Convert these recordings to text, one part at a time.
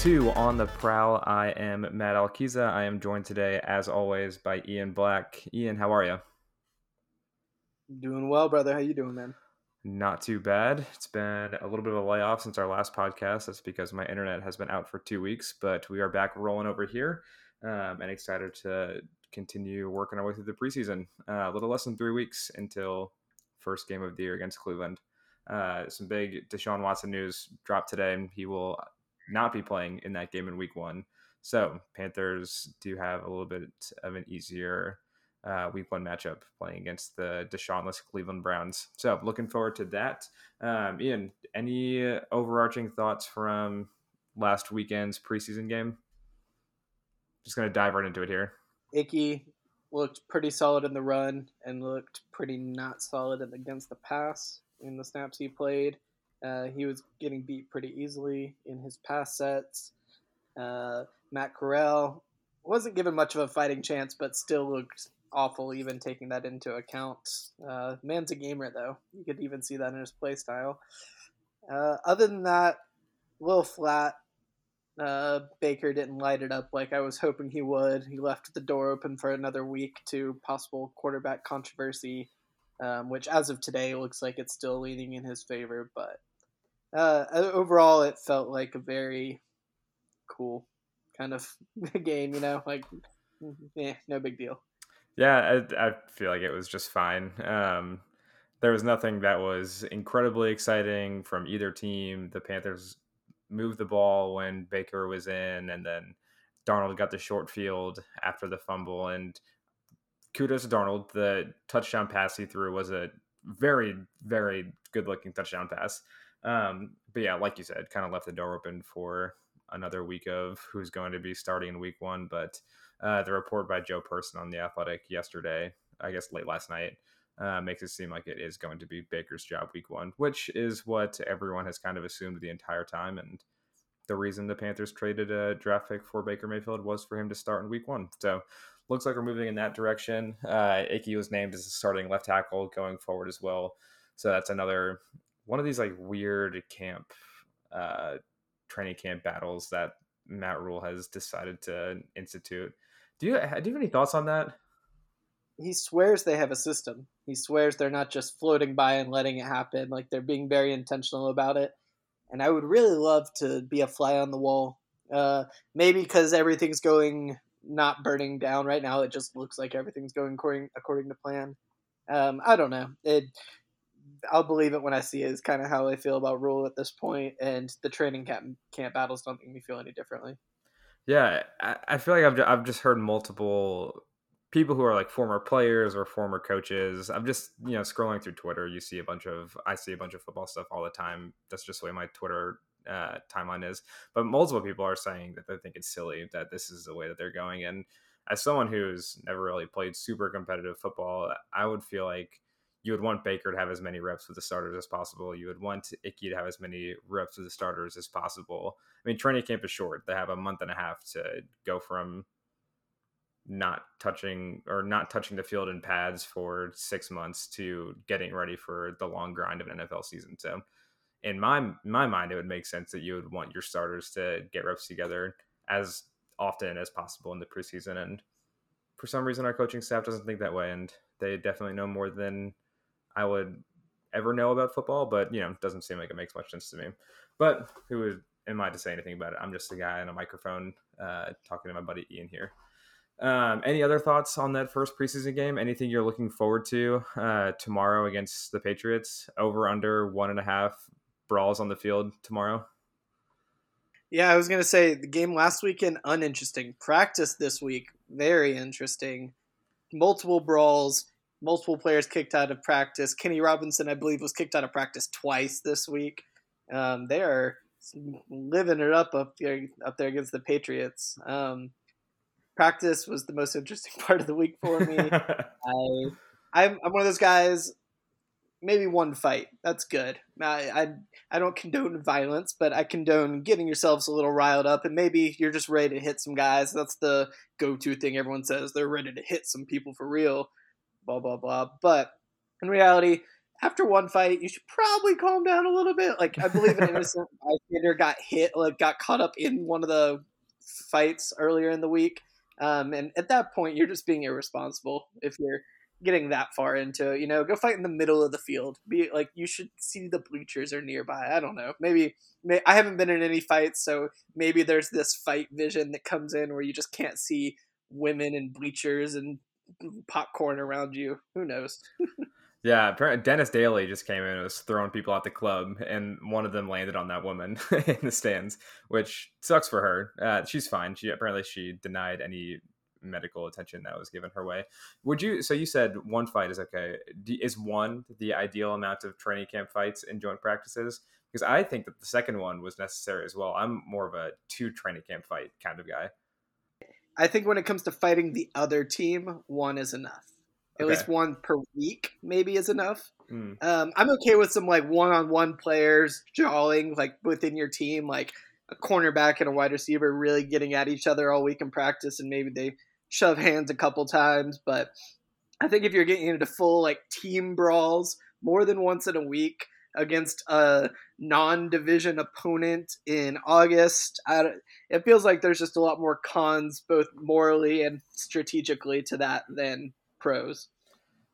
to On the Prowl. I am Matt Alkiza. I am joined today, as always, by Ian Black. Ian, how are you? Doing well, brother. How you doing, man? Not too bad. It's been a little bit of a layoff since our last podcast. That's because my internet has been out for two weeks, but we are back rolling over here um, and excited to continue working our way through the preseason. Uh, a little less than three weeks until first game of the year against Cleveland. Uh, some big Deshaun Watson news dropped today, and he will not be playing in that game in week one. So Panthers do have a little bit of an easier uh, week one matchup playing against the Deshaunless Cleveland Browns. So looking forward to that. Um, Ian, any overarching thoughts from last weekend's preseason game? Just going to dive right into it here. Icky looked pretty solid in the run and looked pretty not solid against the pass in the snaps he played. Uh, he was getting beat pretty easily in his pass sets. Uh, Matt Corral wasn't given much of a fighting chance, but still looked awful, even taking that into account. Uh, man's a gamer, though. You could even see that in his play style. Uh, other than that, a little flat. Uh, Baker didn't light it up like I was hoping he would. He left the door open for another week to possible quarterback controversy, um, which as of today looks like it's still leaning in his favor. But uh, overall, it felt like a very cool kind of game. You know, like yeah, no big deal. Yeah, I, I feel like it was just fine. Um, there was nothing that was incredibly exciting from either team. The Panthers moved the ball when Baker was in, and then Darnold got the short field after the fumble. And kudos to Darnold. The touchdown pass he threw was a very, very good looking touchdown pass. Um, but yeah, like you said, kind of left the door open for another week of who's going to be starting in week one. But uh, the report by Joe Person on the Athletic yesterday, I guess late last night, uh, makes it seem like it is going to be Baker's job week one, which is what everyone has kind of assumed the entire time. And the reason the Panthers traded a draft pick for Baker Mayfield was for him to start in week one. So looks like we're moving in that direction. Uh, Icky was named as a starting left tackle going forward as well. So that's another one of these like weird camp uh, training camp battles that Matt Rhule has decided to institute. Do you do you have any thoughts on that? He swears they have a system. He swears they're not just floating by and letting it happen. Like they're being very intentional about it. And I would really love to be a fly on the wall. Uh, maybe because everything's going not burning down right now. It just looks like everything's going according according to plan. Um, I don't know. It I'll believe it when I see it. Is kind of how I feel about Rhule at this point, and the training camp camp battles don't make me feel any differently. Yeah, I, I feel like I've I've just heard multiple people who are like former players or former coaches. I'm just you know scrolling through Twitter. You see a bunch of I see a bunch of football stuff all the time. That's just the way my Twitter uh, timeline is. But multiple people are saying that they think it's silly that this is the way that they're going. And as someone who's never really played super competitive football, I would feel like you would want Baker to have as many reps with the starters as possible. You would want Icky to have as many reps with the starters as possible. I mean, training camp is short. They have a month and a half to go from not touching or not touching the field in pads for six months to getting ready for the long grind of an NFL season. So, in my my mind, it would make sense that you would want your starters to get reps together as often as possible in the preseason. And for some reason, our coaching staff doesn't think that way, and they definitely know more than I would ever know about football, but you know, it doesn't seem like it makes much sense to me. But who am I to say anything about it? I'm just a guy on a microphone uh, talking to my buddy Ian here. Um, any other thoughts on that first preseason game? Anything you're looking forward to uh, tomorrow against the Patriots? Over under one and a half brawls on the field tomorrow. Yeah, I was gonna say the game last weekend uninteresting. Practice this week very interesting. Multiple brawls multiple players kicked out of practice. Kenny Robinson, I believe, was kicked out of practice twice this week. Um, they are living it up up there, up there against the Patriots. Um, practice was the most interesting part of the week for me. I, I'm, I'm one of those guys. Maybe one fight. That's good. I, I I don't condone violence, but I condone getting yourselves a little riled up, and maybe you're just ready to hit some guys. That's the go-to thing everyone says. They're ready to hit some people for real blah blah blah. But in reality, after one fight, you should probably calm down a little bit. Like I believe an innocent bystander got hit, like got caught up in one of the fights earlier in the week. Um, and at that point, you're just being irresponsible if you're getting that far into it. You know, go fight in the middle of the field. Be like you should see the bleachers are nearby. I don't know. Maybe may, I haven't been in any fights, so maybe there's this fight vision that comes in where you just can't see women and bleachers and popcorn around you. Who knows? Yeah, Dennis Daley just came in and was throwing people at the club, and one of them landed on that woman in the stands, which sucks for her. Uh, she's fine. She apparently she denied any medical attention that was given her way. Would you? So you said one fight is okay. Is one the ideal amount of training camp fights in joint practices? Because I think that the second one was necessary as well. I'm more of a two training camp fight kind of guy. I think when it comes to fighting the other team, one is enough. At okay. least one per week, maybe is enough. Mm. Um, I'm okay with some like one-on-one players jawing like within your team, like a cornerback and a wide receiver really getting at each other all week in practice, and maybe they shove hands a couple times. But I think if you're getting into full like team brawls more than once in a week against a non-division opponent in August, I, it feels like there's just a lot more cons, both morally and strategically, to that than pros.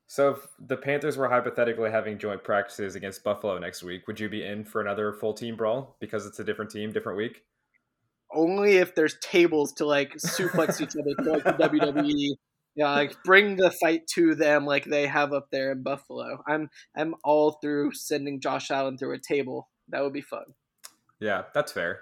So if the Panthers were hypothetically having joint practices against Buffalo next week, would you be in for another full team brawl because it's a different team, different week? Only if there's tables to like suplex each other like the WWE. Yeah, like bring the fight to them like they have up there in Buffalo. I'm I'm all through sending Josh Allen through a table. That would be fun. Yeah, that's fair.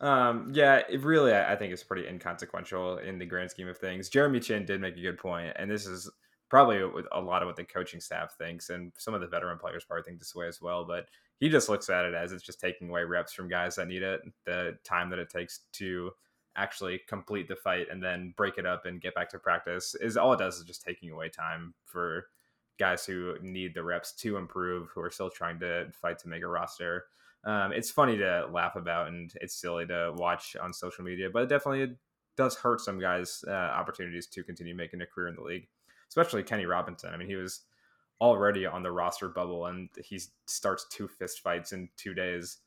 Um, yeah, it really, I think it's pretty inconsequential in the grand scheme of things. Jeremy Chinn did make a good point, and this is probably a lot of what the coaching staff thinks, and some of the veteran players probably think this way as well. But he just looks at it as it's just taking away reps from guys that need it, the time that it takes to actually complete the fight and then break it up and get back to practice is all it does is just taking away time for guys who need the reps to improve, who are still trying to fight to make a roster um, it's funny to laugh about and it's silly to watch on social media, but it definitely does hurt some guys' uh, opportunities to continue making a career in the league, especially Kenny Robinson. I mean, he was already on the roster bubble and he starts two fist fights in two days.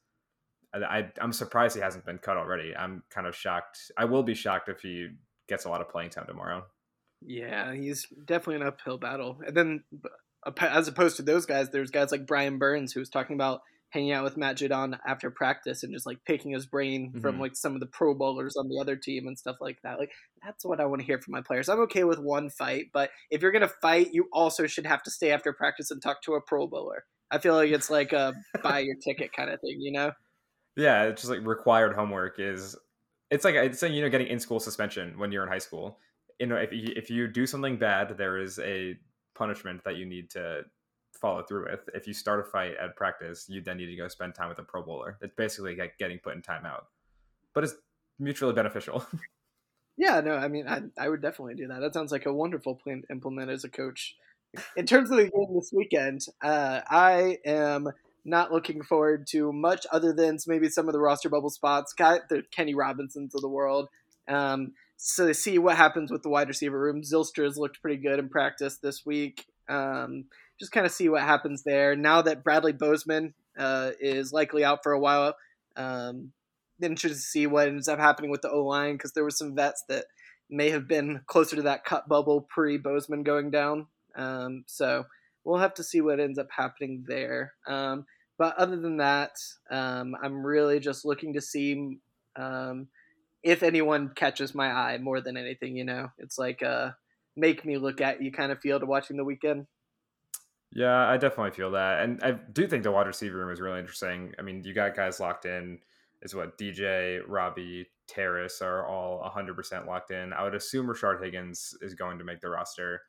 I, am surprised he hasn't been cut already. I'm kind of shocked. I will be shocked if he gets a lot of playing time tomorrow. Yeah, he's definitely an uphill battle. And then, as opposed to those guys, there's guys like Brian Burns who was talking about hanging out with Matt Judon after practice and just like picking his brain mm-hmm. from like some of the pro bowlers on the other team and stuff like that. Like that's what I want to hear from my players. I'm okay with one fight, but if you're gonna fight, you also should have to stay after practice and talk to a pro bowler. I feel like it's like a buy your ticket kind of thing, you know? Yeah, it's just like required homework is it's like it's like you know getting in school suspension when you're in high school. You know, if you, if you do something bad, there is a punishment that you need to follow through with. If you start a fight at practice, you then need to go spend time with a pro bowler. It's basically like getting put in timeout, but it's mutually beneficial. yeah, no, I mean, I, I would definitely do that. That sounds like a wonderful plan to implement as a coach. In terms of the game this weekend, uh, I am not looking forward to much other than maybe some of the roster bubble spots, Got the Kenny Robinsons of the world. Um, so to see what happens with the wide receiver room. Zylstra has looked pretty good in practice this week. Um, just kind of see what happens there. Now that Bradley Bozeman uh, is likely out for a while, um, interested to see what ends up happening with the O line because there were some vets that may have been closer to that cut bubble pre Bozeman going down. Um, so we'll have to see what ends up happening there. Um, but other than that, um, I'm really just looking to see um, if anyone catches my eye more than anything. You know, it's like a make me look at you kind of feel to watching the weekend. Yeah, I definitely feel that, and I do think the wide receiver room is really interesting. I mean, you got guys locked in. Is what DJ, Robbie, Terrace are all 100% locked in. I would assume Rashard Higgins is going to make the roster.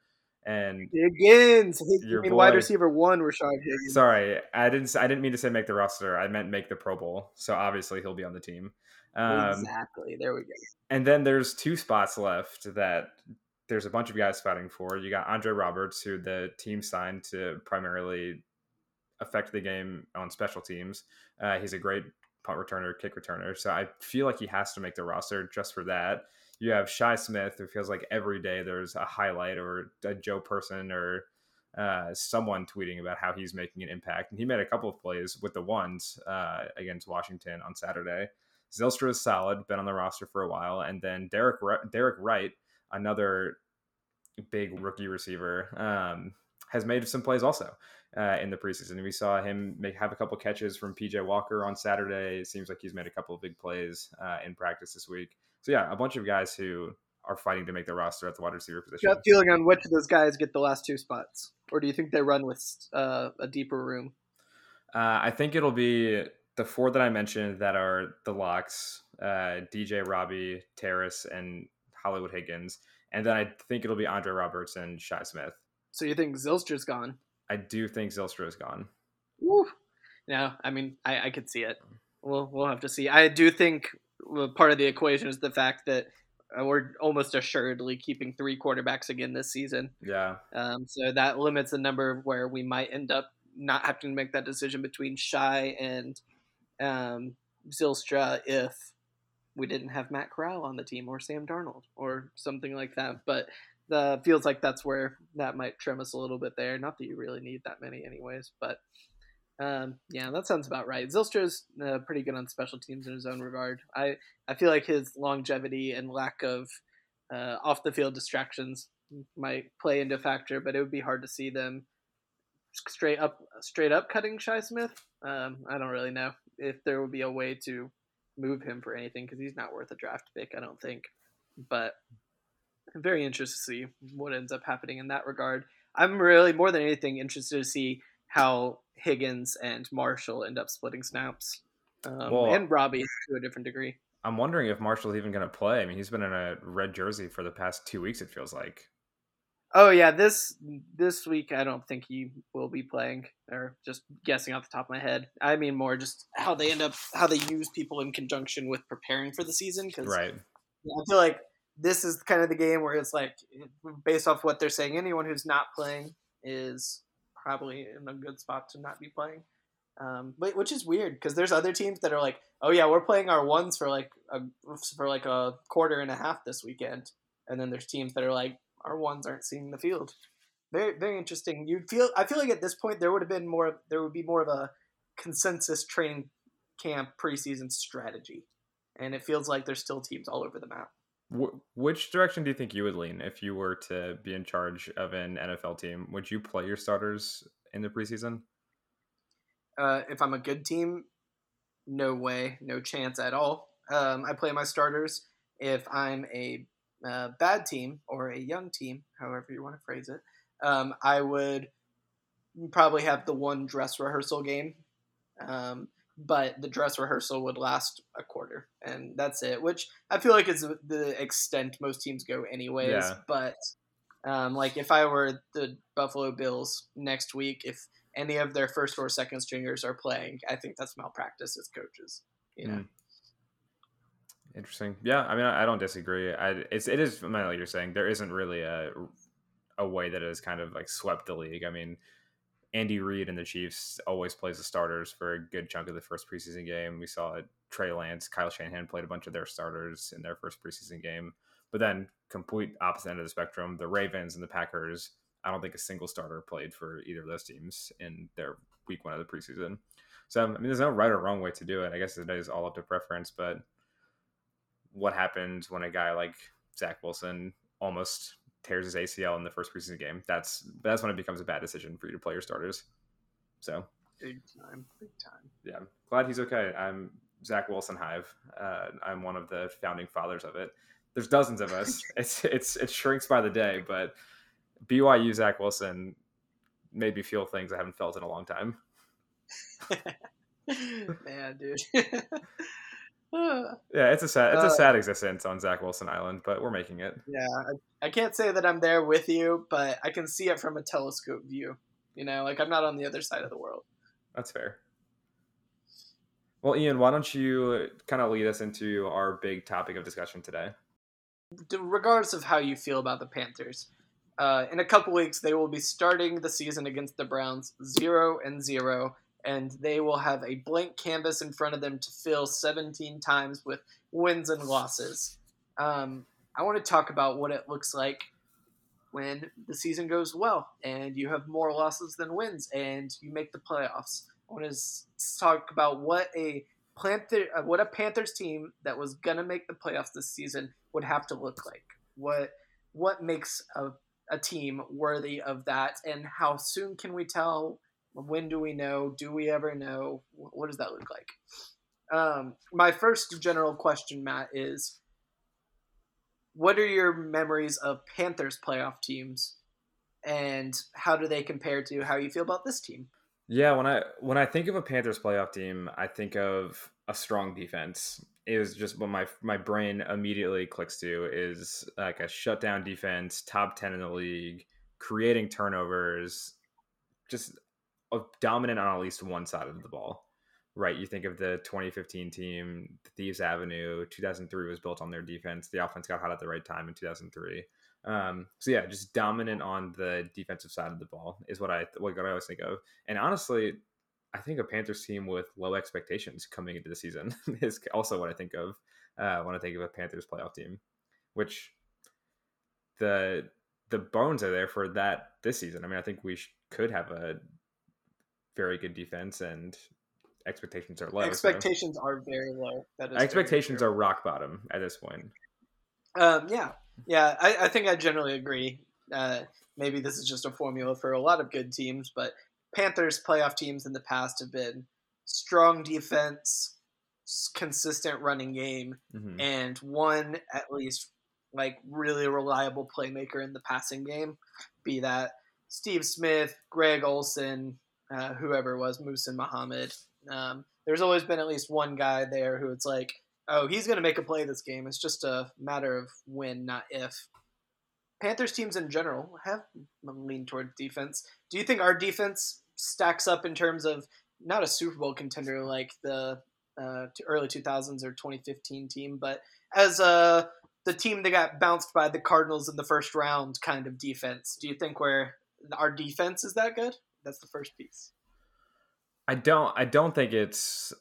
And Higgins, your boy, wide receiver one, Rashard Higgins. Sorry, I didn't. I didn't mean to say make the roster. I meant make the Pro Bowl. So obviously he'll be on the team. Um, exactly. There we go. And then there's two spots left that there's a bunch of guys fighting for. You got Andre Roberts, who the team signed to primarily affect the game on special teams. Uh, he's a great punt returner, kick returner. So I feel like he has to make the roster just for that. You have Shi Smith, who feels like every day there's a highlight or a Joe Person or uh, someone tweeting about how he's making an impact, and he made a couple of plays with the ones uh, against Washington on Saturday. Zylstra is solid, been on the roster for a while, and then Derek Derek Wright, another big rookie receiver, um, has made some plays also uh, in the preseason. We saw him make have a couple catches from PJ Walker on Saturday. It seems like he's made a couple of big plays uh, in practice this week. So yeah, a bunch of guys who are fighting to make the roster at the wide receiver position. Gut feeling on which of those guys get the last two spots, or do you think they run with uh, a deeper room? Uh, I think it'll be the four that I mentioned that are the locks: uh, DJ Robbie, Terrace, and Hollywood Higgins. And then I think it'll be Andre Roberts and Shi Smith. So you think Zylstra's gone? I do think Zylstra is gone. Woo. No, I mean I, I could see it. We'll we'll have to see. I do think part of the equation is the fact that uh, we're almost assuredly keeping three quarterbacks again this season. Yeah. Um, so that limits the number where we might end up not having to make that decision between Shi and um, Zylstra if we didn't have Matt Corral on the team or Sam Darnold or something like that. But the feels like that's where that might trim us a little bit there. Not that you really need that many, anyways. But um, yeah, that sounds about right. Zylstra's uh, pretty good on special teams in his own regard. I I feel like his longevity and lack of uh, off the field distractions might play into factor, but it would be hard to see them straight up straight up cutting Shi Smith. Um, I don't really know if there would be a way to move him for anything because he's not worth a draft pick. I don't think, but I'm very interested to see what ends up happening in that regard. I'm really more than anything interested to see how Higgins and Marshall end up splitting snaps, um, well, and Robbie to a different degree. I'm wondering if Marshall's even going to play. I mean, he's been in a red jersey for the past two weeks. It feels like. Oh yeah, this this week I don't think he will be playing. Or just guessing off the top of my head. I mean more just how they end up how they use people in conjunction with preparing for the season. Because right, I feel like this is kind of the game where it's like based off what they're saying, anyone who's not playing is probably in a good spot to not be playing. Um, but which is weird because there's other teams that are like, oh yeah, we're playing our ones for like a for like a quarter and a half this weekend, and then there's teams that are like, our ones aren't seeing the field. Very very interesting. You feel I feel like at this point there would have been more there would be more of a consensus training camp preseason strategy, and it feels like there's still teams all over the map. Which direction do you think you would lean if you were to be in charge of an NFL team? Would you play your starters in the preseason? Uh, if I'm a good team, no way, no chance at all. Um, I play my starters. If I'm a uh, bad team or a young team, however you want to phrase it, um, I would probably have the one dress rehearsal game. Um, but the dress rehearsal would last a quarter, and that's it. Which I feel like is the extent most teams go, anyways. Yeah. But um, like if I were the Buffalo Bills next week, if any of their first or second stringers are playing, I think that's malpractice as coaches. You know. Mm. Interesting. Yeah, I mean, I, I don't disagree. I, it's it is like you're saying there isn't really a a way that has kind of like swept the league. I mean, Andy Reid and the Chiefs always plays the starters for a good chunk of the first preseason game. We saw it, Trey Lance, Kyle Shanahan played a bunch of their starters in their first preseason game. But then, complete opposite end of the spectrum, the Ravens and the Packers. I don't think a single starter played for either of those teams in their week one of the preseason. So, I mean, there's no right or wrong way to do it. I guess it is all up to preference, but what happens when a guy like Zach Wilson almost tears his ACL in the first preseason game. That's that's when it becomes a bad decision for you to play your starters. So big time, big time. Yeah, glad he's okay. I'm Zach Wilson Hive. Uh, I'm one of the founding fathers of it. There's dozens of us. it's it's it shrinks by the day, but BYU Zach Wilson made me feel things I haven't felt in a long time. Man, dude. yeah, it's a sad it's a uh, sad existence on Zach Wilson Island, but we're making it. Yeah, I, I can't say that I'm there with you, but I can see it from a telescope view. You know, like I'm not on the other side of the world. That's fair. Well, Ian, why don't you kind of lead us into our big topic of discussion today? Regardless of how you feel about the Panthers, uh, in a couple weeks they will be starting the season against the Browns zero and zero and they will have a blank canvas in front of them to fill 17 times with wins and losses. Um, I want to talk about what it looks like when the season goes well and you have more losses than wins and you make the playoffs. I want to talk about what a Panther, uh, what a Panthers team that was gonna make the playoffs this season would have to look like. What what makes a, a team worthy of that, and how soon can we tell? When do we know? Do we ever know? What does that look like? Um, my first general question, Matt, is what are your memories of Panthers playoff teams, and how do they compare to how you feel about this team? Yeah, when I when I think of a Panthers playoff team, I think of a strong defense. Is just what my my brain immediately clicks to is like a shutdown defense, top ten in the league, creating turnovers, just dominant on at least one side of the ball. Right, you think of the 2015 team, the Thieves Avenue. 2003 was built on their defense. The offense got hot at the right time in 2003. Um, so yeah, just dominant on the defensive side of the ball is what I what I always think of. And honestly, I think a Panthers team with low expectations coming into the season is also what I think of uh, when I think of a Panthers playoff team, which the the bones are there for that this season. I mean, I think we sh- could have a very good defense and expectations are low. Expectations so. are very low. expectations are rock bottom at this point. Um, yeah, yeah, I, I think I generally agree. Uh, maybe this is just a formula for a lot of good teams, but Panthers playoff teams in the past have been strong defense, consistent running game, mm-hmm. and one at least like really reliable playmaker in the passing game. Be that Steve Smith, Greg Olsen, uh, whoever was, Muhsin Muhammad. Um, there's always been at least one guy there who it's like, oh, he's going to make a play this game. It's just a matter of when, not if. Panthers teams in general have leaned toward defense. Do you think our defense stacks up in terms of not a Super Bowl contender like the uh, early 2000s or 2015 team, but as uh, the team that got bounced by the Cardinals in the first round kind of defense? Do you think where our defense is that good? That's the first piece. I don't. I don't think it's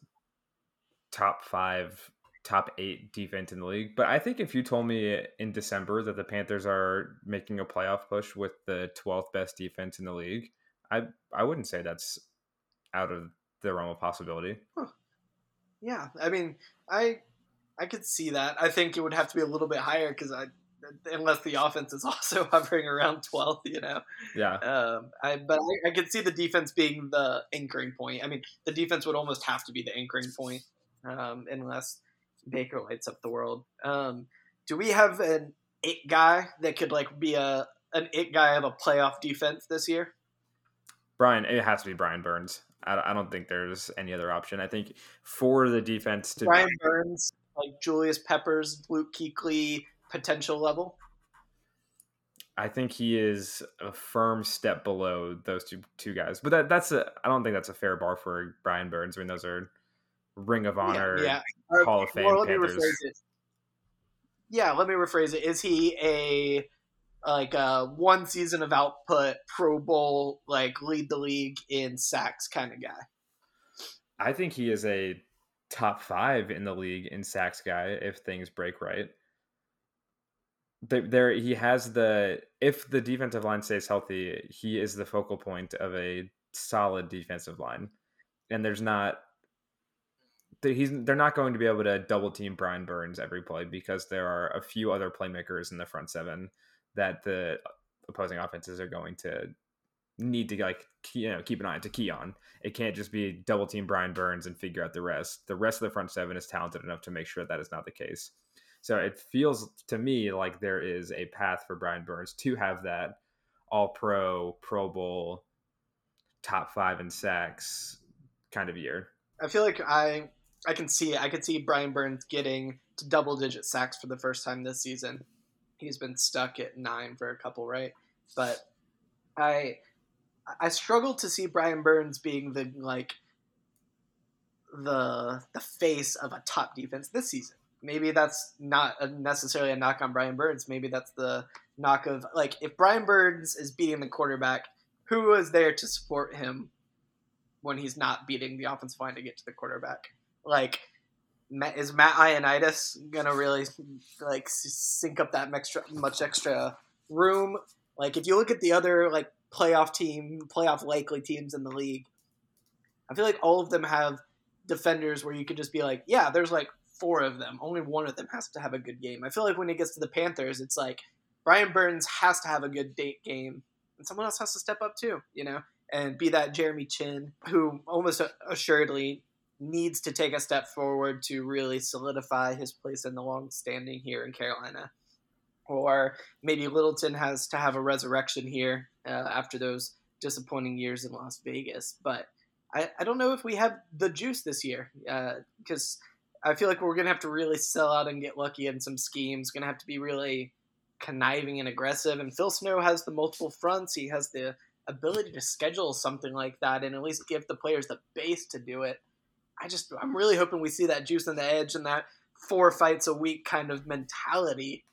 top five top eight defense in the league. But I think if you told me in December that the Panthers are making a playoff push with the 12th best defense in the league, I I wouldn't say that's out of the realm of possibility. Huh. Yeah, I mean, I I could see that. I think it would have to be a little bit higher because I unless the offense is also hovering around 12th, you know. Yeah. Um, I but I, I could see the defense being the anchoring point. I mean, the defense would almost have to be the anchoring point, um, unless Baker lights up the world. Um, do we have an it guy that could like be a an it guy of a playoff defense this year? Brian, it has to be Brian Burns. I, I don't think there's any other option. I think for the defense to Brian Burns, like Julius Peppers, Luke Kuechly potential level. I think he is a firm step below those two two guys, but that that's a I don't think that's a fair bar for Brian Burns. I mean, those are Ring of Honor, yeah, yeah. Hall of Fame. Well, let Panthers. me rephrase it. Yeah, let me rephrase it. Is he a like a one season of output, Pro Bowl, like lead the league in sacks kind of guy? I think he is a top five in the league in sacks guy if things break right. There, he has the if the defensive line stays healthy, he is the focal point of a solid defensive line, and there's not he's they're not going to be able to double team Brian Burns every play because there are a few other playmakers in the front seven that the opposing offenses are going to need to like you know keep an eye to key on. It can't just be double team Brian Burns and figure out the rest. The rest of the front seven is talented enough to make sure that is not the case. So it feels to me like there is a path for Brian Burns to have that all pro, Pro Bowl, top five in sacks kind of year. I feel like I I can see I could see Brian Burns getting to double digit sacks for the first time this season. He's been stuck at nine for a couple, right? But I I struggle to see Brian Burns being the like the the face of a top defense this season. Maybe that's not necessarily a knock on Brian Burns. Maybe that's the knock of like if Brian Burns is beating the quarterback, who is there to support him when he's not beating the offensive line to get to the quarterback? Like, is Matt Ioannidis gonna really like sync up that extra much extra room? Like if you look at the other like playoff team, playoff likely teams in the league, I feel like all of them have defenders where you could just be like, yeah, there's like four of them. Only one of them has to have a good game. I feel like when it gets to the Panthers, it's like Brian Burns has to have a good date game, and someone else has to step up too, you know, and be that Jeremy Chinn who almost assuredly needs to take a step forward to really solidify his place in the long standing here in Carolina. Or maybe Littleton has to have a resurrection here uh, after those disappointing years in Las Vegas. But I, I don't know if we have the juice this year because uh, I feel like we're to have to really sell out and get lucky in some schemes. To have to be really conniving and aggressive. And Phil Snow has the multiple fronts. He has the ability to schedule something like that and at least give the players the base to do it. I just I'm really hoping we see that juice on the edge and that four fights a week kind of mentality.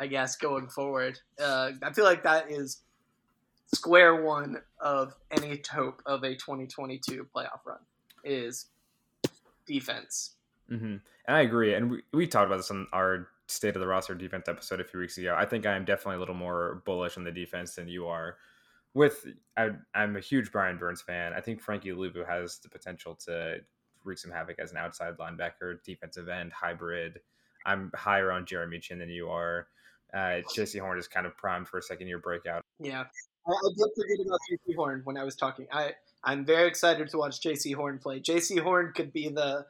I guess going forward, uh, I feel like that is square one of any hope of a 2022 playoff run is defense. Mm-hmm. And I agree. And we, we talked about this on our state of the roster defense episode a few weeks ago. I think I am definitely a little more bullish on the defense than you are. With I, am a huge Brian Burns fan. I think Frankie Luvu has the potential to wreak some havoc as an outside linebacker, defensive end, hybrid. I'm higher on Jeremy Chinn than you are. Uh, Jaycee Horn is kind of primed for a second year breakout. Yeah, I, I did forget about Jaycee Horn when I was talking. I I'm very excited to watch Jaycee Horn play. Jaycee Horn could be the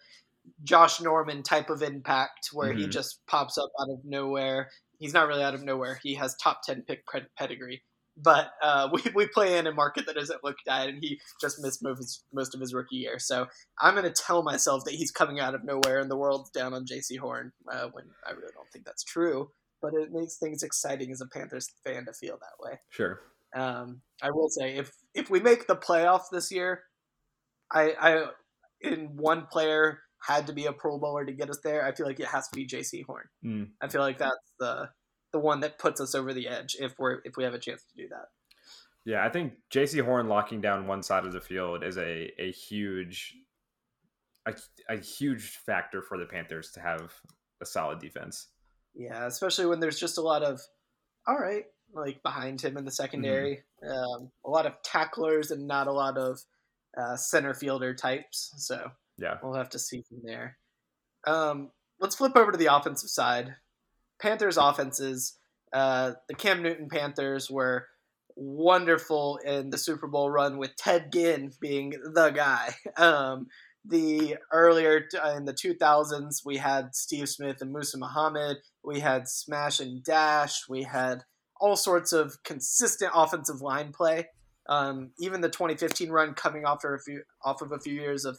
Josh Norman type of impact where mm-hmm. he just pops up out of nowhere. He's not really out of nowhere. He has top ten pick pedigree, but uh, we, we play in a market that doesn't look at, and he just missed most, most of his rookie year. So I'm going to tell myself that he's coming out of nowhere and the world's down on Jaycee Horn uh, when I really don't think that's true. But it makes things exciting as a Panthers fan to feel that way. Sure. Um, I will say if if we make the playoffs this year, I, I in one player had to be a Pro Bowler to get us there. I feel like it has to be Jaycee Horn. Mm. I feel like that's the the one that puts us over the edge if we're if we have a chance to do that. Yeah, I think Jaycee Horn locking down one side of the field is a a huge a, a huge factor for the Panthers to have a solid defense. Yeah, especially when there's just a lot of all right, like behind him in the secondary, mm-hmm. um, a lot of tacklers and not a lot of uh, center fielder types. So yeah, we'll have to see from there. Um, let's flip over to the offensive side. Panthers offenses, uh, the Cam Newton Panthers were wonderful in the Super Bowl run with Ted Ginn being the guy. Um, the earlier in the 2000s, we had Steve Smith and Muhsin Muhammad. We had smash and dash. We had all sorts of consistent offensive line play. Um, even the 2015 run coming off of a few off of a few years of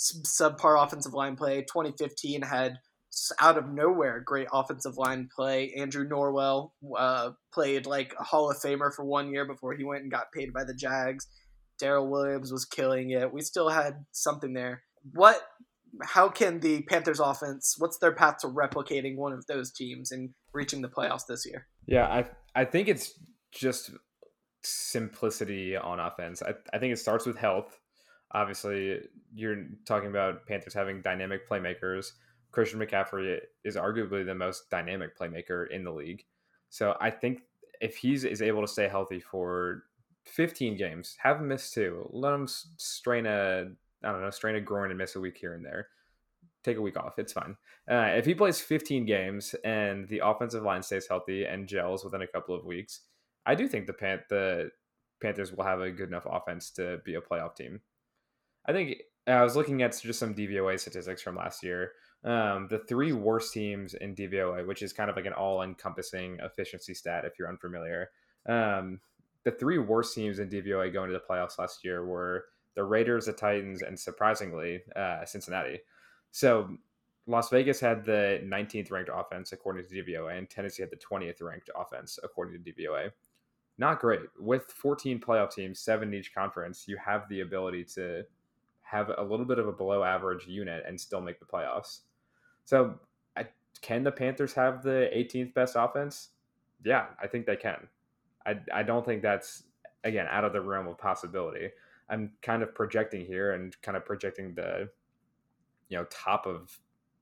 subpar offensive line play. 2015 had out of nowhere great offensive line play. Andrew Norwell uh, played like a Hall of Famer for one year before he went and got paid by the Jags. Daryl Williams was killing it. We still had something there. What? How can the Panthers offense? What's their path to replicating one of those teams and reaching the playoffs this year? Yeah, I I think it's just simplicity on offense. I, I think it starts with health. Obviously, you're talking about Panthers having dynamic playmakers Christian McCaffrey is arguably the most dynamic playmaker in the league. So I think if he's is able to stay healthy for 15 games, have him miss two, let him strain a I don't know strain a groin and miss a week here and there. Take a week off. It's fine. Uh, if he plays 15 games and the offensive line stays healthy and gels within a couple of weeks, I do think the Pan- the Panthers will have a good enough offense to be a playoff team. I think I was looking at just some DVOA statistics from last year um, the three worst teams in DVOA, which is kind of like an all-encompassing efficiency stat if you're unfamiliar. Um, the three worst teams in DVOA going to the playoffs last year were the Raiders, the Titans, and surprisingly, uh, Cincinnati. So Las Vegas had the 19th ranked offense according to DVOA, and Tennessee had the 20th ranked offense according to DVOA. Not great. With 14 playoff teams, seven in each conference, you have the ability to have a little bit of a below average unit and still make the playoffs. So, I, can the Panthers have the 18th best offense? Yeah, I think they can. I, I don't think that's again out of the realm of possibility. I'm kind of projecting here and kind of projecting the you know top of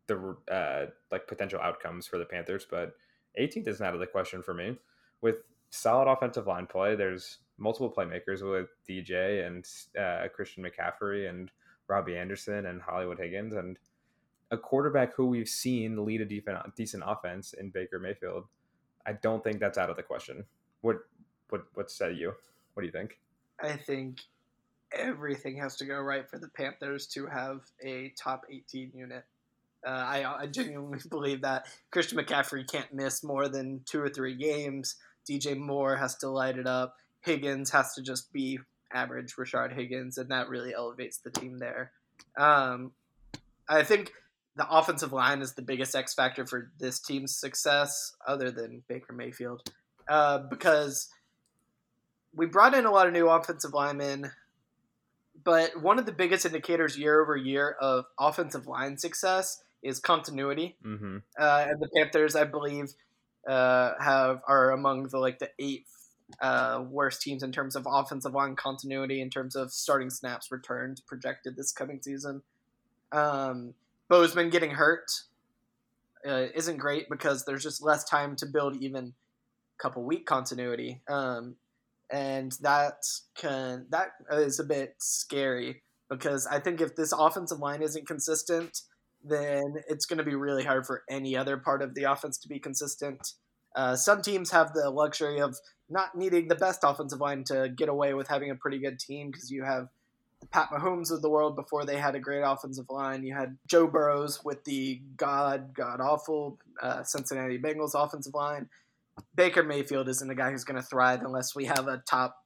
the uh, like potential outcomes for the Panthers, but 18th is not out of the question for me. With solid offensive line play. There's multiple playmakers with DJ and uh, Christian McCaffrey and Robbie Anderson and Hollywood Higgins and a quarterback who we've seen lead a decent decent offense in Baker Mayfield. I don't think that's out of the question. What what what say you? What do you think? I think everything has to go right for the Panthers to have a top 18 unit. Uh, I, I genuinely believe that Christian McCaffrey can't miss more than two or three games. DJ Moore has to light it up. Higgins has to just be average Rashard Higgins, and that really elevates the team there. Um, I think the offensive line is the biggest X factor for this team's success, other than Baker Mayfield, uh, because we brought in a lot of new offensive linemen. But one of the biggest indicators year over year of offensive line success is continuity. Mm-hmm. Uh, and the Panthers, I believe, uh, have are among the like the eight uh, worst teams in terms of offensive line continuity, in terms of starting snaps returned projected this coming season. Um, Bozeman getting hurt uh, isn't great because there's just less time to build even a couple week continuity, um, and that can that is a bit scary because I think if this offensive line isn't consistent, then it's going to be really hard for any other part of the offense to be consistent. Uh, some teams have the luxury of not needing the best offensive line to get away with having a pretty good team because you have the Pat Mahomes of the world before they had a great offensive line. You had Joe Burrows with the god god awful uh, Cincinnati Bengals offensive line. Baker Mayfield isn't a guy who's going to thrive unless we have a top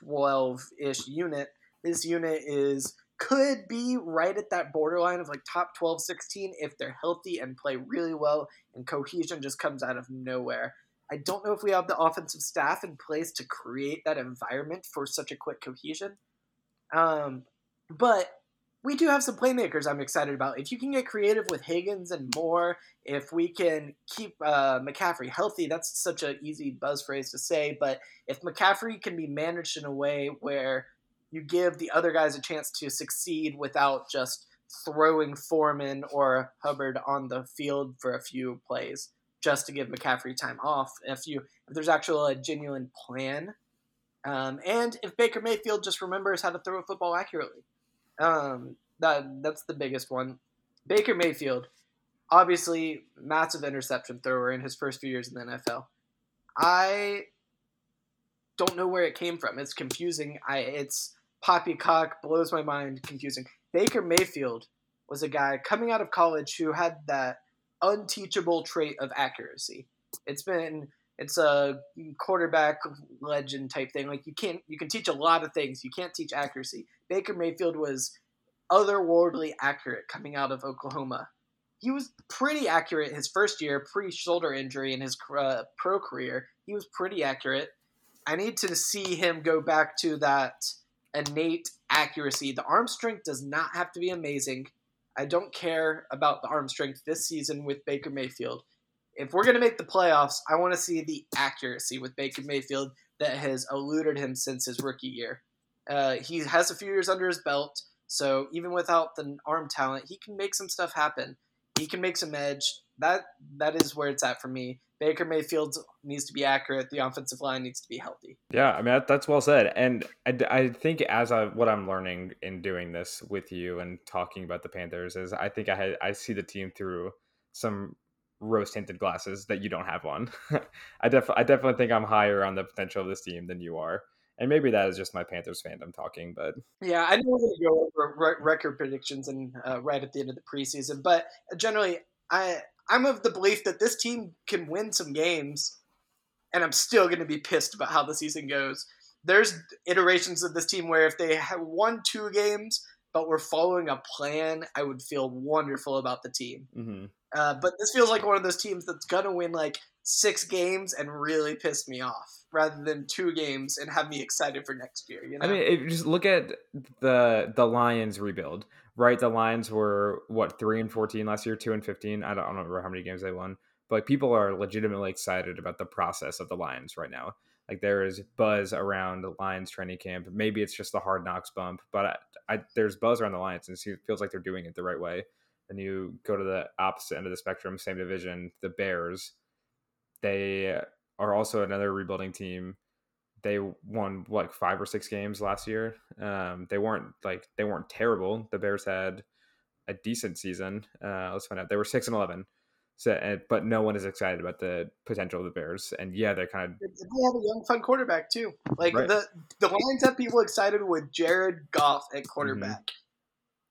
twelve ish unit. This unit is could be right at that borderline of like top 12 16 if they're healthy and play really well and cohesion just comes out of nowhere i don't know if we have the offensive staff in place to create that environment for such a quick cohesion um, but we do have some playmakers I'm excited about. If you can get creative with Higgins and Moore, if we can keep uh, McCaffrey healthy, that's such an easy buzz phrase to say. But if McCaffrey can be managed in a way where you give the other guys a chance to succeed without just throwing Foreman or Hubbard on the field for a few plays just to give McCaffrey time off. If you if there's actually a genuine plan um, and if Baker Mayfield just remembers how to throw a football accurately, um, that that's the biggest one. Baker Mayfield, obviously massive interception thrower in his first few years in the NFL. I don't know where it came from. It's confusing. I it's poppycock blows my mind. Confusing. Baker Mayfield was a guy coming out of college who had that unteachable trait of accuracy. It's been it's a quarterback legend type thing. Like you can't you can teach a lot of things. You can't teach accuracy. Baker Mayfield was otherworldly accurate coming out of Oklahoma. He was pretty accurate his first year, pre shoulder injury in his uh, pro career. He was pretty accurate. I need to see him go back to that innate accuracy. The arm strength does not have to be amazing. I don't care about the arm strength this season with Baker Mayfield if we're going to make the playoffs, I want to see the accuracy with Baker Mayfield that has eluded him since his rookie year. Uh, he has a few years under his belt, so even without the arm talent, he can make some stuff happen. He can make some edge. That that is where it's at for me. Baker Mayfield needs to be accurate. The offensive line needs to be healthy. Yeah, I mean that's well said. And I, I think as I what I'm learning in doing this with you and talking about the Panthers is I think I had, I see the team through some rose tinted glasses that you don't have on. I def I definitely think I'm higher on the potential of this team than you are. And maybe that is just my Panthers fandom talking, but yeah, I know we're going to go over record predictions and uh, right at the end of the preseason, but generally, I I'm of the belief that this team can win some games, and I'm still going to be pissed about how the season goes. There's iterations of this team where if they have won two games, but we're following a plan, I would feel wonderful about the team. Mm-hmm. Uh, but this feels like one of those teams that's gonna win like six games and really piss me off, rather than two games and have me excited for next year. You know? I mean, just look at the the Lions rebuild. Right, the Lions were what three and fourteen last year, two and fifteen. I don't, I don't remember how many games they won, but like, people are legitimately excited about the process of the Lions right now. Like there is buzz around the Lions training camp. Maybe it's just the hard knocks bump, but I, I, there's buzz around the Lions, and it feels like they're doing it the right way. Then you go to the opposite end of the spectrum, same division, the Bears. They are also another rebuilding team. They won like five or six games last year. Um, they weren't like they weren't terrible. The Bears had a decent season. Uh, let's find out. They were six and eleven. So, but no one is excited about the potential of the Bears. And yeah, they're kind of they have a young, fun quarterback too. Like right. the the Lions have people excited with Jared Goff at quarterback. Mm-hmm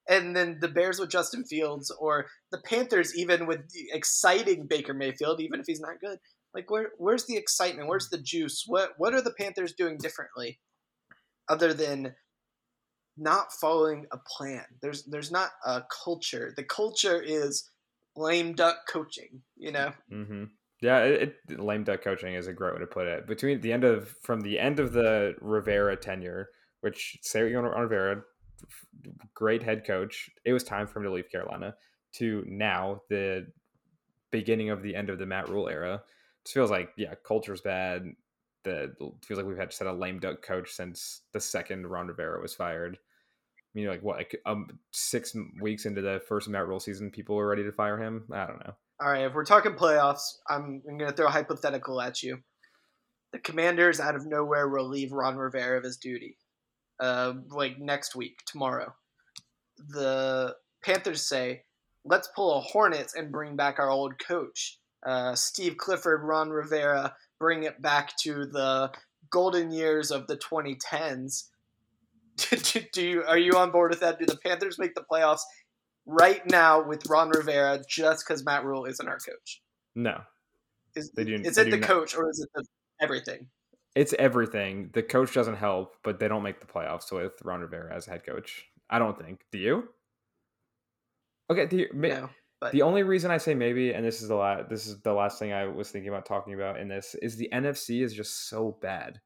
and then the Bears with Justin Fields, or the Panthers even with exciting Baker Mayfield, even if he's not good. Like where where's the excitement? Where's the juice? What what are the Panthers doing differently, other than not following a plan? There's there's not a culture. The culture is lame duck coaching. You know. Mm-hmm. Yeah, it, it, lame duck coaching is a great way to put it. Between the end of from the end of the Rivera tenure, which say what you want on Rivera, great head coach. It was time for him to leave Carolina. To now, the beginning of the end of the Matt Rhule era. Feels like yeah, culture's bad. The feels like we've had just had a lame duck coach since the second Ron Rivera was fired. I mean, like what, like um, six weeks into the first Matt Rhule season, people were ready to fire him. I don't know. All right, if we're talking playoffs, I'm, I'm going to throw a hypothetical at you. The Commanders, out of nowhere, relieve Ron Rivera of his duty uh, like next week, tomorrow. The Panthers say, let's pull a Hornets and bring back our old coach. Uh, Steve Clifford, Ron Rivera, bring it back to the golden years of the 2010s. do you are you on board with that? Do the Panthers make the playoffs right now with Ron Rivera just because Matt Rhule isn't our coach? No. Is, they do, is it the not. coach or is it the, everything? it's everything. The coach doesn't help, but they don't make the playoffs with Ron Rivera as head coach. I don't think. Do you? Okay. Do you, no, but... The only reason I say maybe, and this is the last, this is the last thing I was thinking about talking about in this, is the NFC is just so bad.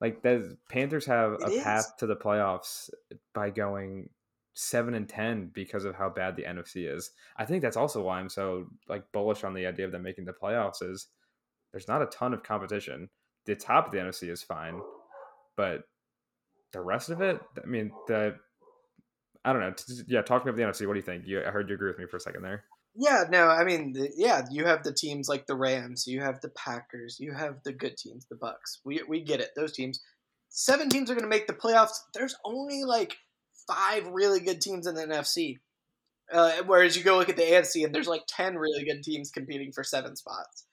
Like the Panthers have a is. path to the playoffs by going seven and ten because of how bad the NFC is. I think that's also why I'm so like bullish on the idea of them making the playoffs. Is there's not a ton of competition the top of the NFC is fine, but the rest of it, I mean, the I don't know. Yeah, talking about the NFC, what do you think? You, I heard you agree with me for a second there. Yeah, no, I mean, yeah, you have the teams like the Rams, you have the Packers, you have the good teams, the Bucs. We we get it. Those teams, seven teams are going to make the playoffs. There's only like five really good teams in the NFC. Uh, whereas you go look at the AFC and there's like ten really good teams competing for seven spots.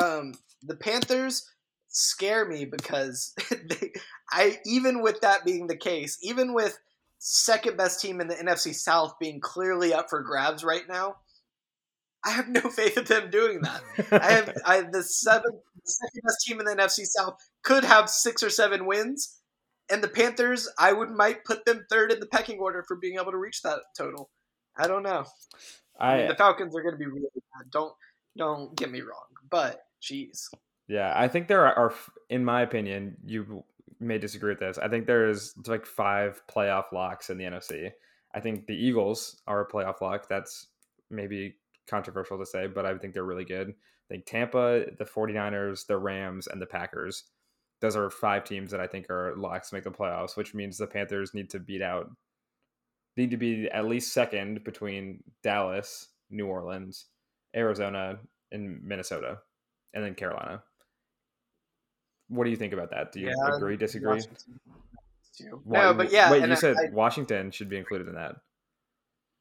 Um, the Panthers scare me because they, I even with that being the case, even with second best team in the NFC South being clearly up for grabs right now, I have no faith in them doing that. I have I the seven the second best team in the NFC South could have six or seven wins. And the Panthers, I would might put them third in the pecking order for being able to reach that total. I don't know. I, I mean, the Falcons are going to be really bad. Don't don't get me wrong, but jeez. Yeah, I think there are, in my opinion, you may disagree with this. I think there's like five playoff locks in the NFC. I think the Eagles are a playoff lock. That's maybe controversial to say, but I think they're really good. I think Tampa, the 49ers, the Rams, and the Packers. Those are five teams that I think are locks to make the playoffs, which means the Panthers need to beat out, need to be at least second between Dallas, New Orleans, Arizona, and Minnesota, and then Carolina. What do you think about that? Do you yeah, agree, disagree? no, but yeah. Wait, you said I, Washington should be included in that.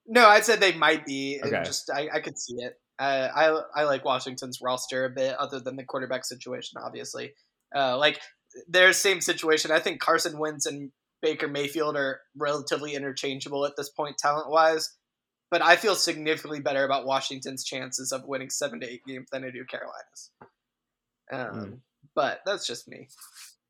No, I said they might be. Okay. Just I, I could see it. Uh, I I like Washington's roster a bit, other than the quarterback situation, obviously. Uh, like their same situation. I think Carson Wentz and Baker Mayfield are relatively interchangeable at this point, talent wise. But I feel significantly better about Washington's chances of winning seven to eight games than I do Carolina's. Um, mm but that's just me.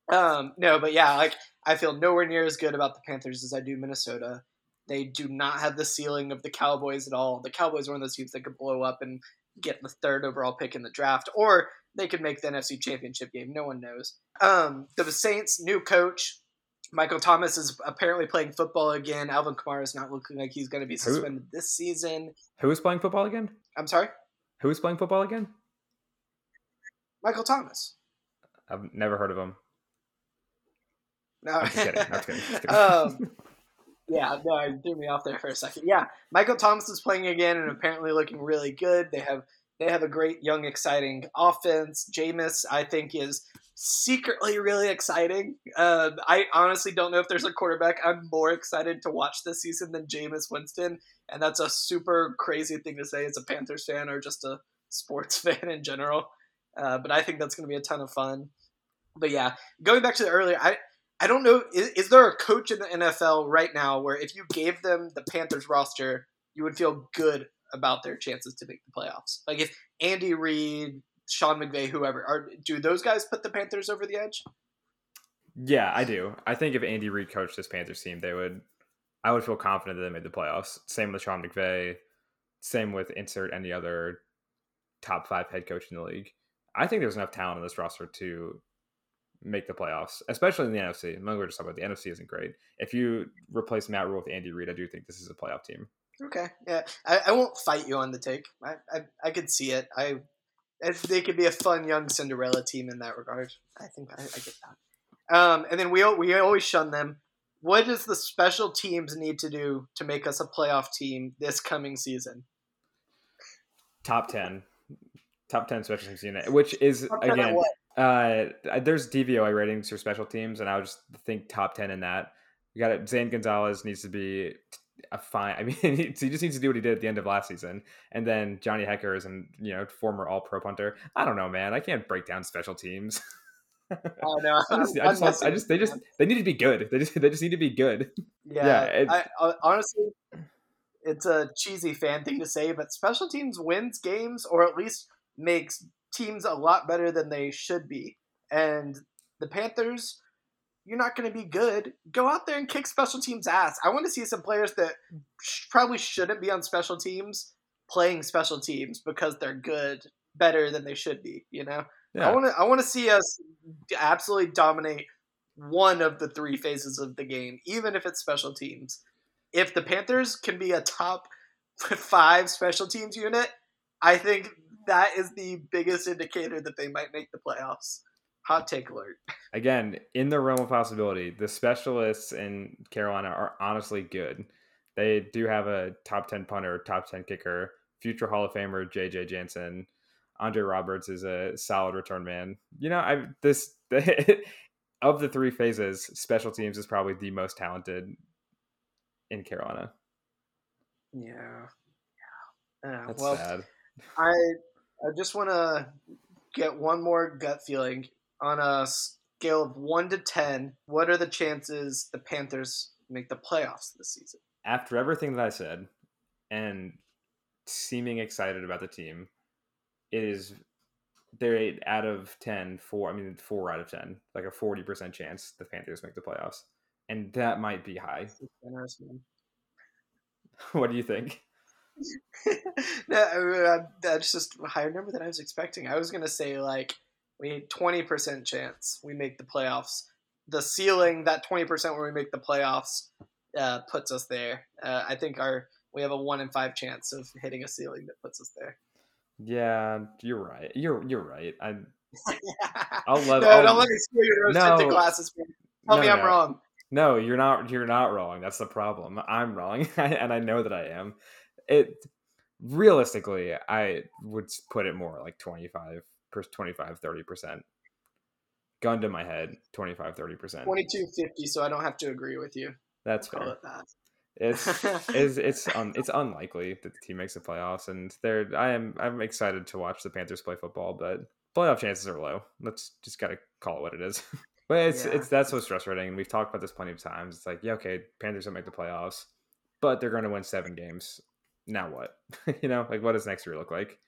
Um, no, but yeah, like I feel nowhere near as good about the Panthers as I do Minnesota. They do not have the ceiling of the Cowboys at all. The Cowboys are one of those teams that could blow up and get the third overall pick in the draft, or they could make the NFC Championship game. No one knows. Um, the Saints' new coach, Michael Thomas, is apparently playing football again. Alvin Kamara is not looking like he's going to be suspended Who? this season. Who is playing football again? I'm sorry. Who is playing football again? Michael Thomas. I've never heard of him. No, I'm just kidding. I'm just kidding. Just kidding. um, yeah, no, I threw me off there for a second. Yeah, Michael Thomas is playing again and apparently looking really good. They have They have a great young, exciting offense. Jameis, I think, is secretly really exciting. Uh, I honestly don't know if there's a quarterback I'm more excited to watch this season than Jameis Winston, and that's a super crazy thing to say as a Panthers fan or just a sports fan in general. Uh, but I think that's going to be a ton of fun. But yeah, going back to the earlier, I I don't know. Is, is, there a coach in the NFL right now where if you gave them the Panthers roster, you would feel good about their chances to make the playoffs? Like if Andy Reid, Sean McVay, whoever, are do those guys put the Panthers over the edge? Yeah, I do. I think if Andy Reid coached this Panthers team, they would. I would feel confident that they made the playoffs. Same with Sean McVay. Same with insert any other top five head coach in the league. I think there's enough talent in this roster to make the playoffs, especially in the NFC. I'm going to just talk about the NFC isn't great. If you replace Matt Rhule with Andy Reid, I do think this is a playoff team. Okay, yeah, I, I won't fight you on the take. I, I, I could see it. I they could be a fun young Cinderella team in that regard. I think I, I get that. Um, and then we we always shun them. What does the special teams need to do to make us a playoff team this coming season? Top ten, top ten special teams unit, which is again uh, there's DVOA ratings for special teams, and I would just think top ten in that. We got it. Zane Gonzalez needs to be a fine. I mean, he just needs to do what he did at the end of last season. And then Johnny Hekker is, and you know, former All Pro punter. I don't know, man. I can't break down special teams. Oh no! I just, I just, I just, they just, they need to be good. They just, they just need to be good. Yeah. yeah I, I, honestly, it's a cheesy fan thing to say, but special teams wins games, or at least makes teams a lot better than they should be. And the Panthers, you're not going to be good. Go out there and kick special teams ass. I want to see some players that sh- probably shouldn't be on special teams playing special teams because they're good, better than they should be. You know, yeah. I want to I want to see us absolutely dominate one of the three phases of the game, even if it's special teams. If the Panthers can be a top five special teams unit, I think that is the biggest indicator that they might make the playoffs. Hot take alert. Again, in the realm of possibility, the specialists in Carolina are honestly good. They do have a top 10 punter, top 10 kicker, future Hall of Famer JJ Jansen. Andre Roberts is a solid return man. You know, I this of the three phases, special teams is probably the most talented in Carolina. Yeah. Yeah. That's well, sad. I I just want to get one more gut feeling on a scale of one to ten. What are the chances the Panthers make the playoffs this season? After everything that I said, and seeming excited about the team, it is they're eight out of 10 four i mean four out of 10 like a 40% chance the panthers make the playoffs and that might be high what do you think no, that's just a higher number than I was expecting. I was gonna say like we twenty percent chance we make the playoffs. The ceiling, that twenty percent where we make the playoffs, uh, puts us there. Uh, I think our we have a one in five chance of hitting a ceiling that puts us there. Yeah, you're right. You're you're right. I I'll let no, I'll, don't let me screw your no, glasses. Tell no, me I'm no. wrong. No, you're not. You're not wrong. That's the problem. I'm wrong, and I know that I am it realistically, I would put it more like 25, 25 30%. Gun to my head, 25, 30%. 22, 50, so I don't have to agree with you. That's fair. It that. It's it's it's un, it's unlikely that the team makes the playoffs, and they're I am I'm excited to watch the Panthers play football, but playoff chances are low. Let's just gotta call it what it is. but it's yeah. it's that's what's frustrating, and we've talked about this plenty of times. It's like yeah, okay, Panthers don't make the playoffs, but they're going to win seven games now what? you know, like what does next year look like?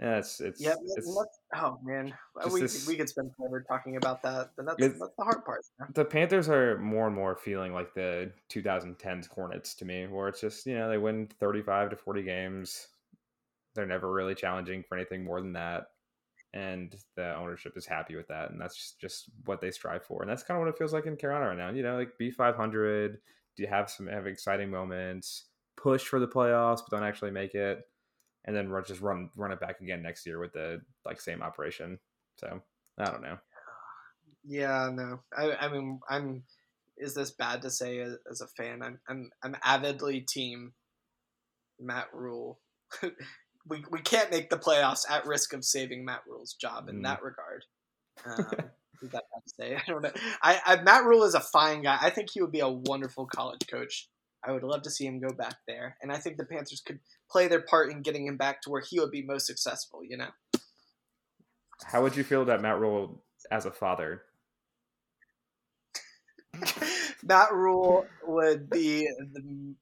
Yeah, it's it's, yeah. It's, oh man, uh, we this, we could spend forever talking about that, but that's that's the hard part. The Panthers are more and more feeling like the 2010s Hornets to me, where it's just you know they win 35 to 40 games, they're never really challenging for anything more than that, and the ownership is happy with that, and that's just, just what they strive for, and that's kind of what it feels like in Carolina right now. You know, like be 500, do you have some have exciting moments? Push for the playoffs, but don't actually make it, and then run, just run run it back again next year with the like same operation. So I don't know. Yeah, no. I I mean I'm. Is this bad to say as a fan? I'm I'm I'm avidly team Matt Rhule. we, we can't make the playoffs at risk of saving Matt Rhule's job in mm. that regard. Um, that to say? I don't know. I, I Matt Rhule is a fine guy. I think he would be a wonderful college coach. I would love to see him go back there, and I think the Panthers could play their part in getting him back to where he would be most successful. You know. How would you feel about Matt Rhule as a father? Matt Rhule would be the.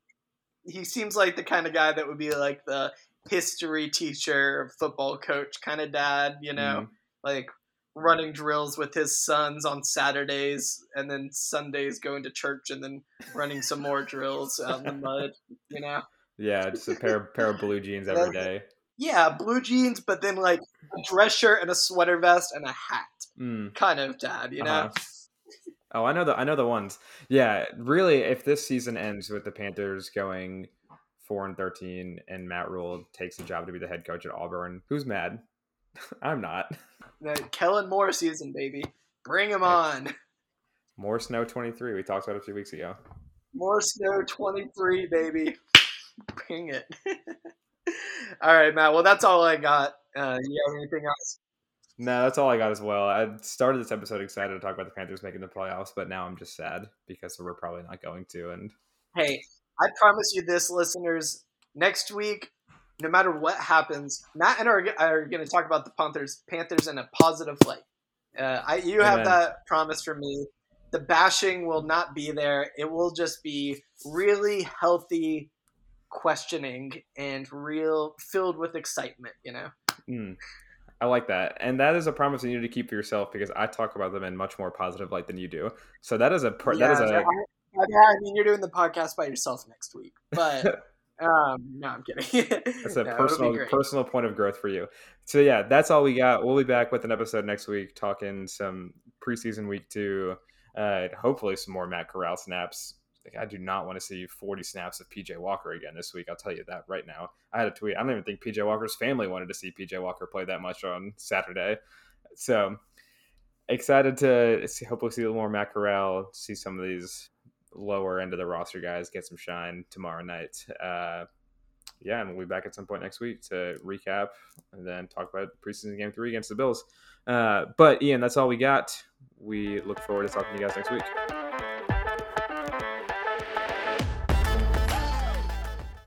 He seems like the kind of guy that would be like the history teacher, football coach kind of dad. You know, mm. like running drills with his sons on Saturdays and then Sundays going to church and then running some more drills out in the mud, you know? Yeah, just a pair, pair of blue jeans every day. Yeah, blue jeans, but then like a dress shirt and a sweater vest and a hat. Mm. Kind of dad, you know? Uh-huh. Oh, I know the I know the ones. Yeah, really if this season ends with the Panthers going 4 and 13 and Matt Rhule takes the job to be the head coach at Auburn, who's mad? I'm not. The Kellen Moore season, baby. Bring him on. More Snow 23. We talked about it a few weeks ago. More Snow 23, baby. Bring it. all right, Matt. Well, that's all I got. Uh, you have anything else? No, that's all I got as well. I started this episode excited to talk about the Panthers making the playoffs, but now I'm just sad because we're probably not going to. And hey, I promise you this, listeners. Next week, no matter what happens, Matt and I are, are going to talk about the Panthers Panthers in a positive light. Uh, I, you Amen. have that promise from me. The bashing will not be there. It will just be really healthy questioning and real filled with excitement. You know. Mm, I like that, and that is a promise you need to keep for yourself because I talk about them in much more positive light than you do. So that is a yeah, that is a. I, I mean, you're doing the podcast by yourself next week, but. Um, no, I'm kidding. that's a no, personal personal point of growth for you. So yeah, that's all we got. We'll be back with an episode next week, talking some preseason week two. Uh, hopefully, some more Matt Corral snaps. Like, I do not want to see 40 snaps of PJ Walker again this week. I'll tell you that right now. I had a tweet. I don't even think PJ Walker's family wanted to see PJ Walker play that much on Saturday. So excited to see, hopefully see a little more Matt Corral, see some of these lower end of the roster guys get some shine tomorrow night. Uh, yeah, and we'll be back at some point next week to recap and then talk about preseason game three against the Bills. Uh, but Ian, that's all we got. We look forward to talking to you guys next week.